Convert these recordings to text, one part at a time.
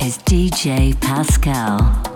Is DJ Pascal.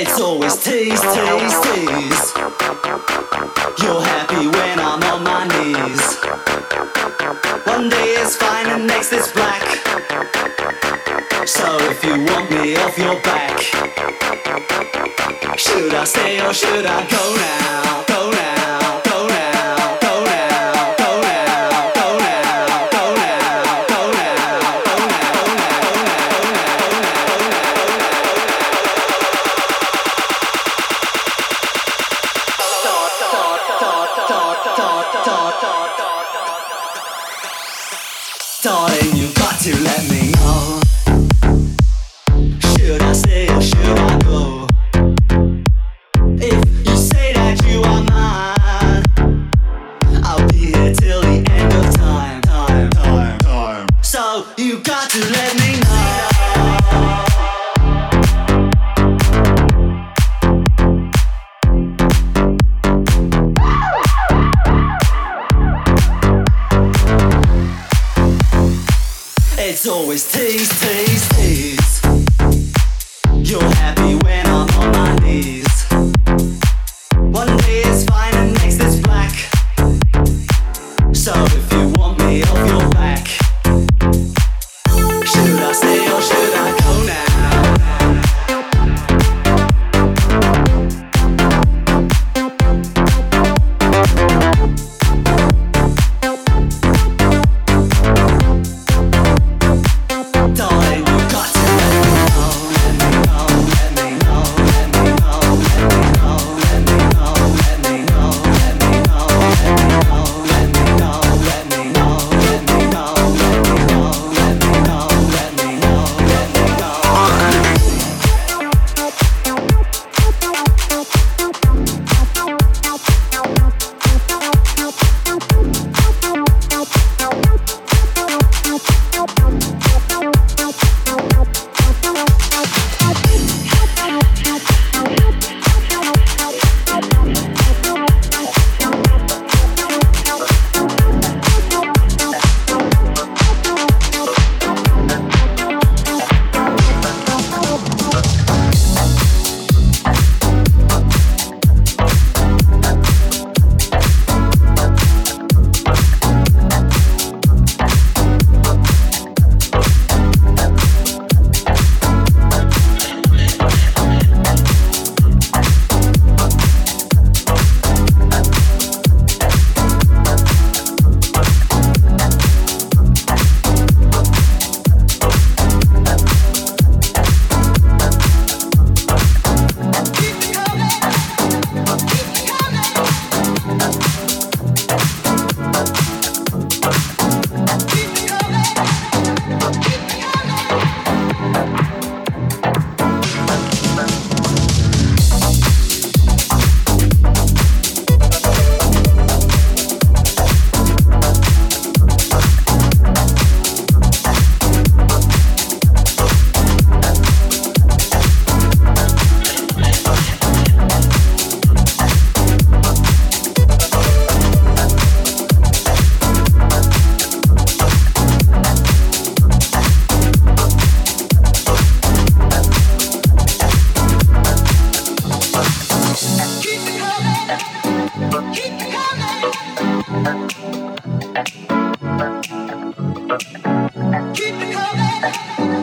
It's always tease, tease, tease. You're happy when I'm on my knees. One day it's fine and next it's black. So if you want me off your back, should I stay or should I go now?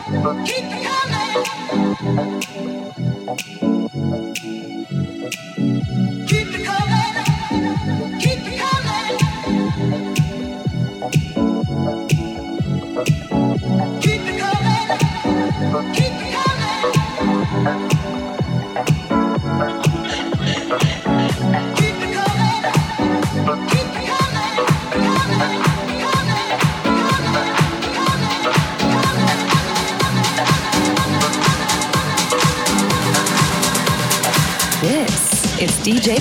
Keep coming. Day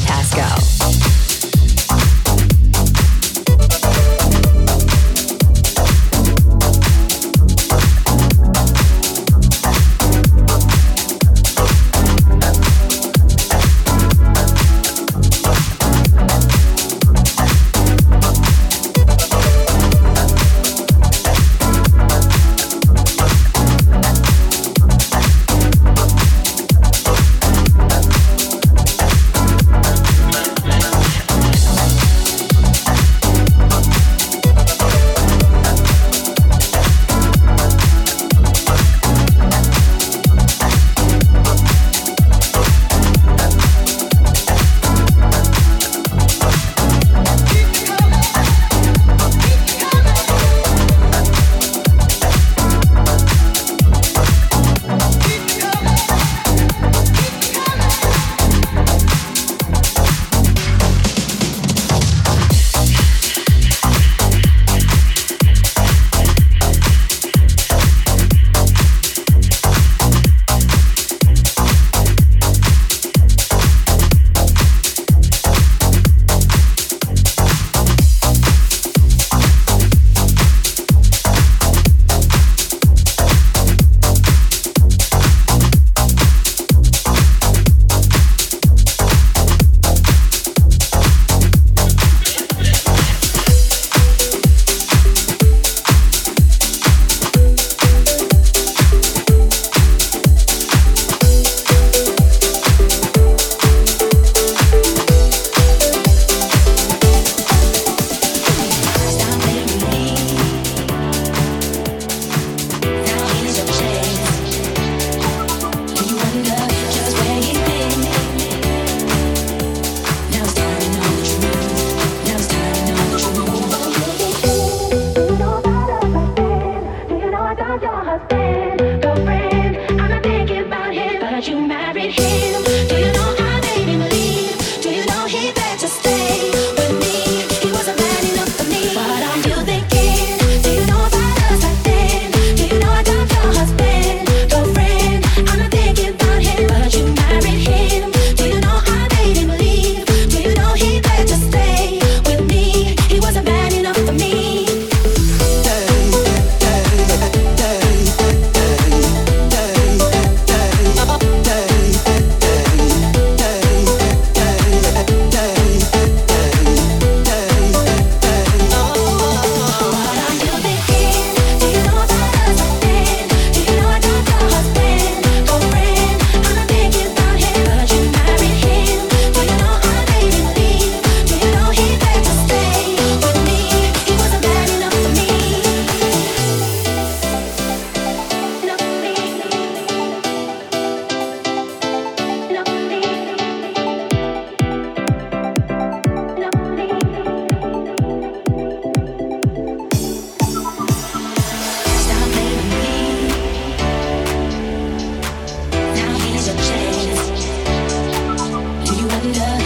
Yeah.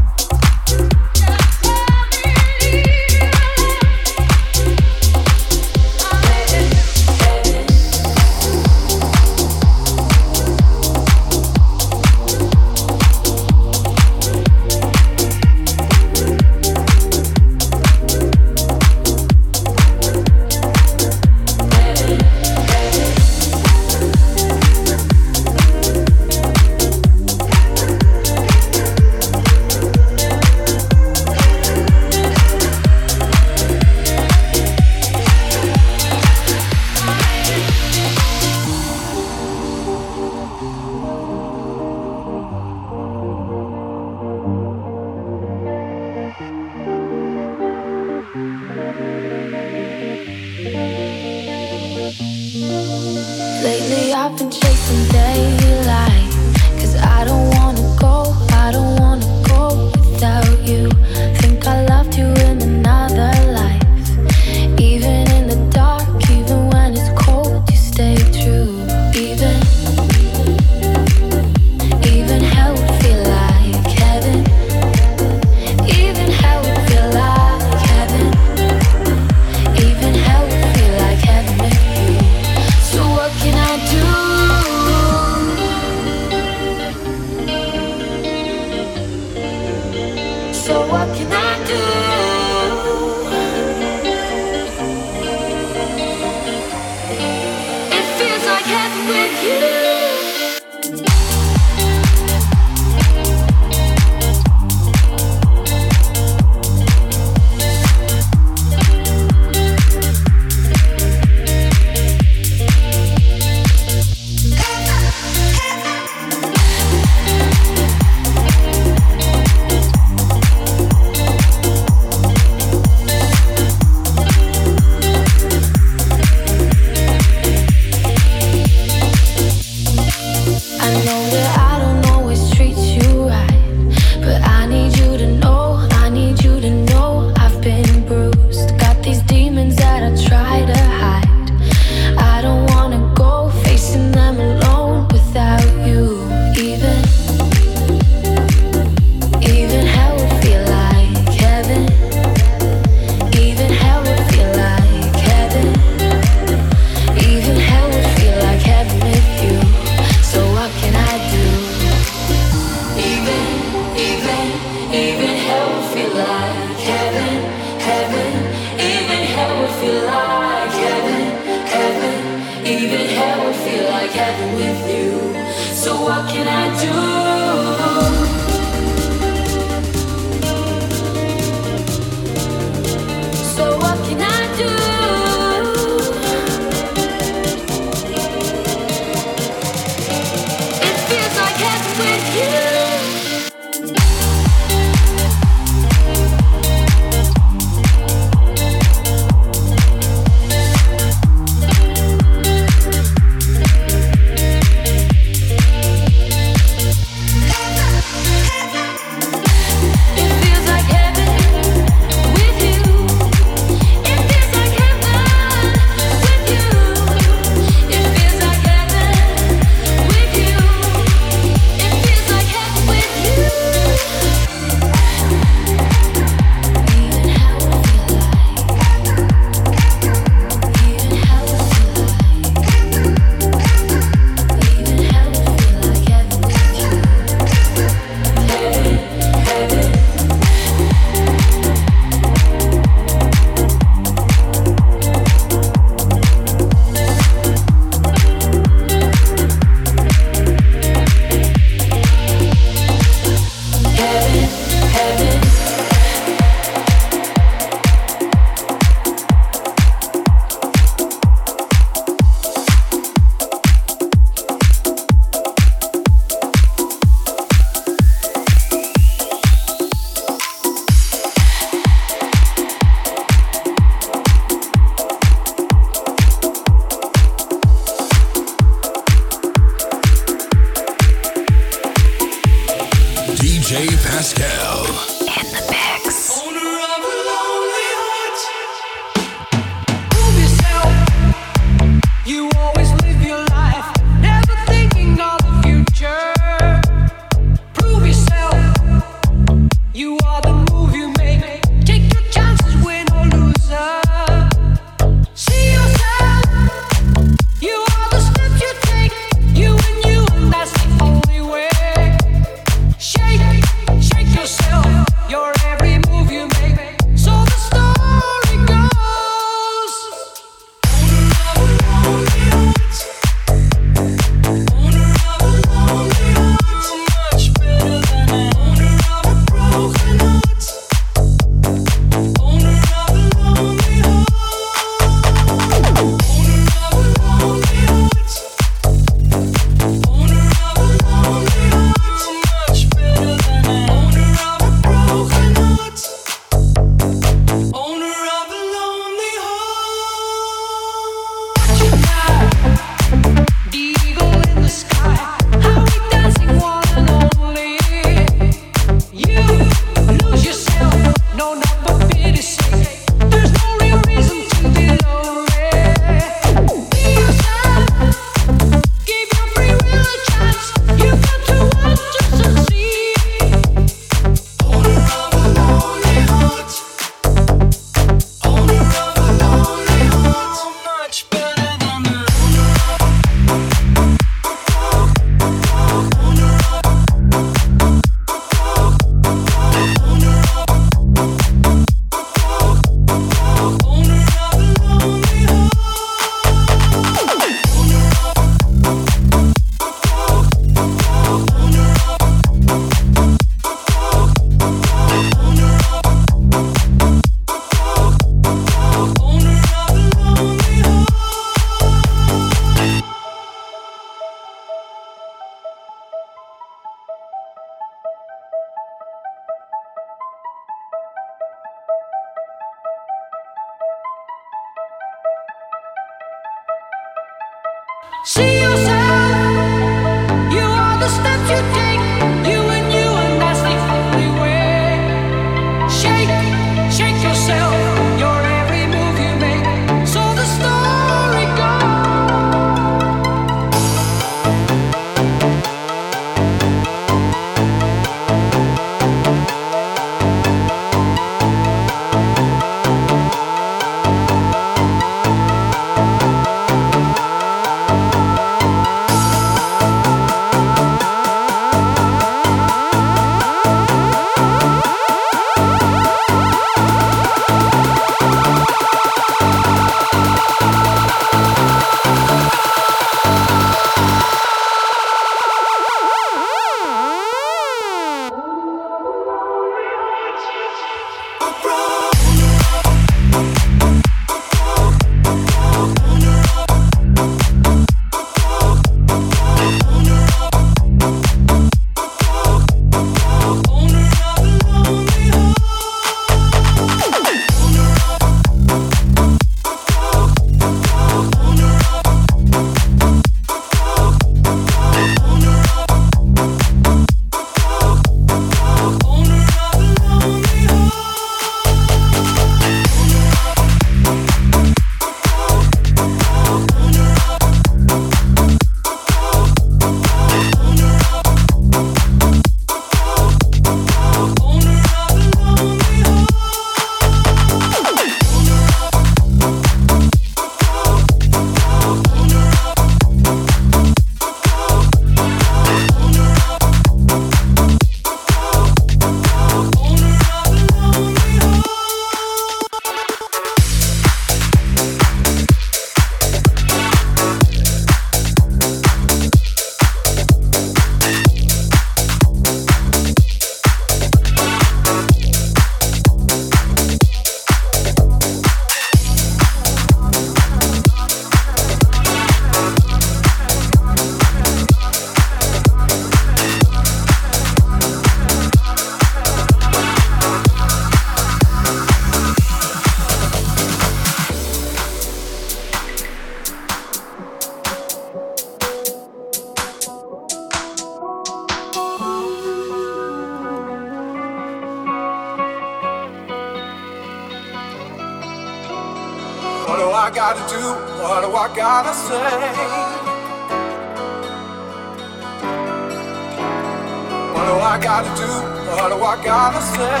I gotta do? What do I gotta say?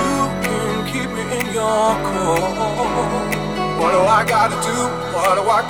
You can keep me in your core. What do I gotta do? What do I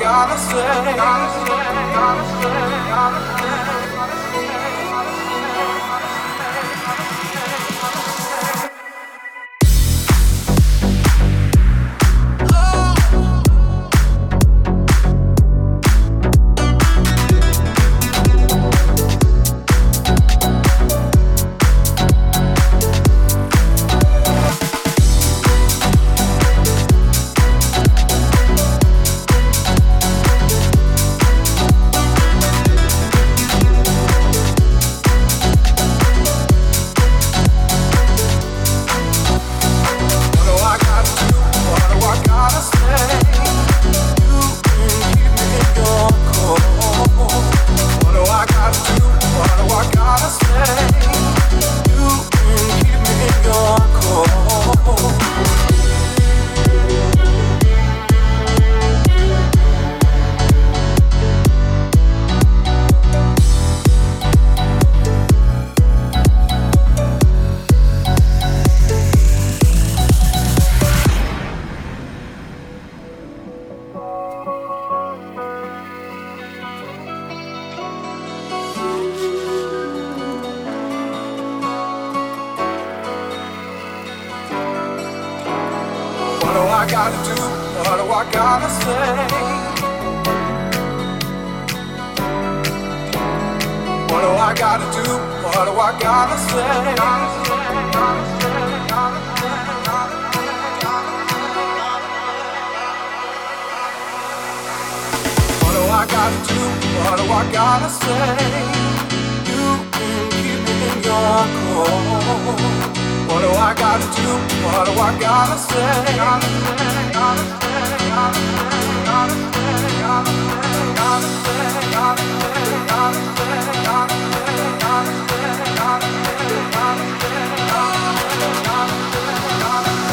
What do I gotta say? Gotta say, gotta say, gotta say, gotta say, gotta say, gotta say, gotta say, gotta say, gotta say, gotta say, gotta say, gotta say, gotta say, gotta say, gotta say, gotta say,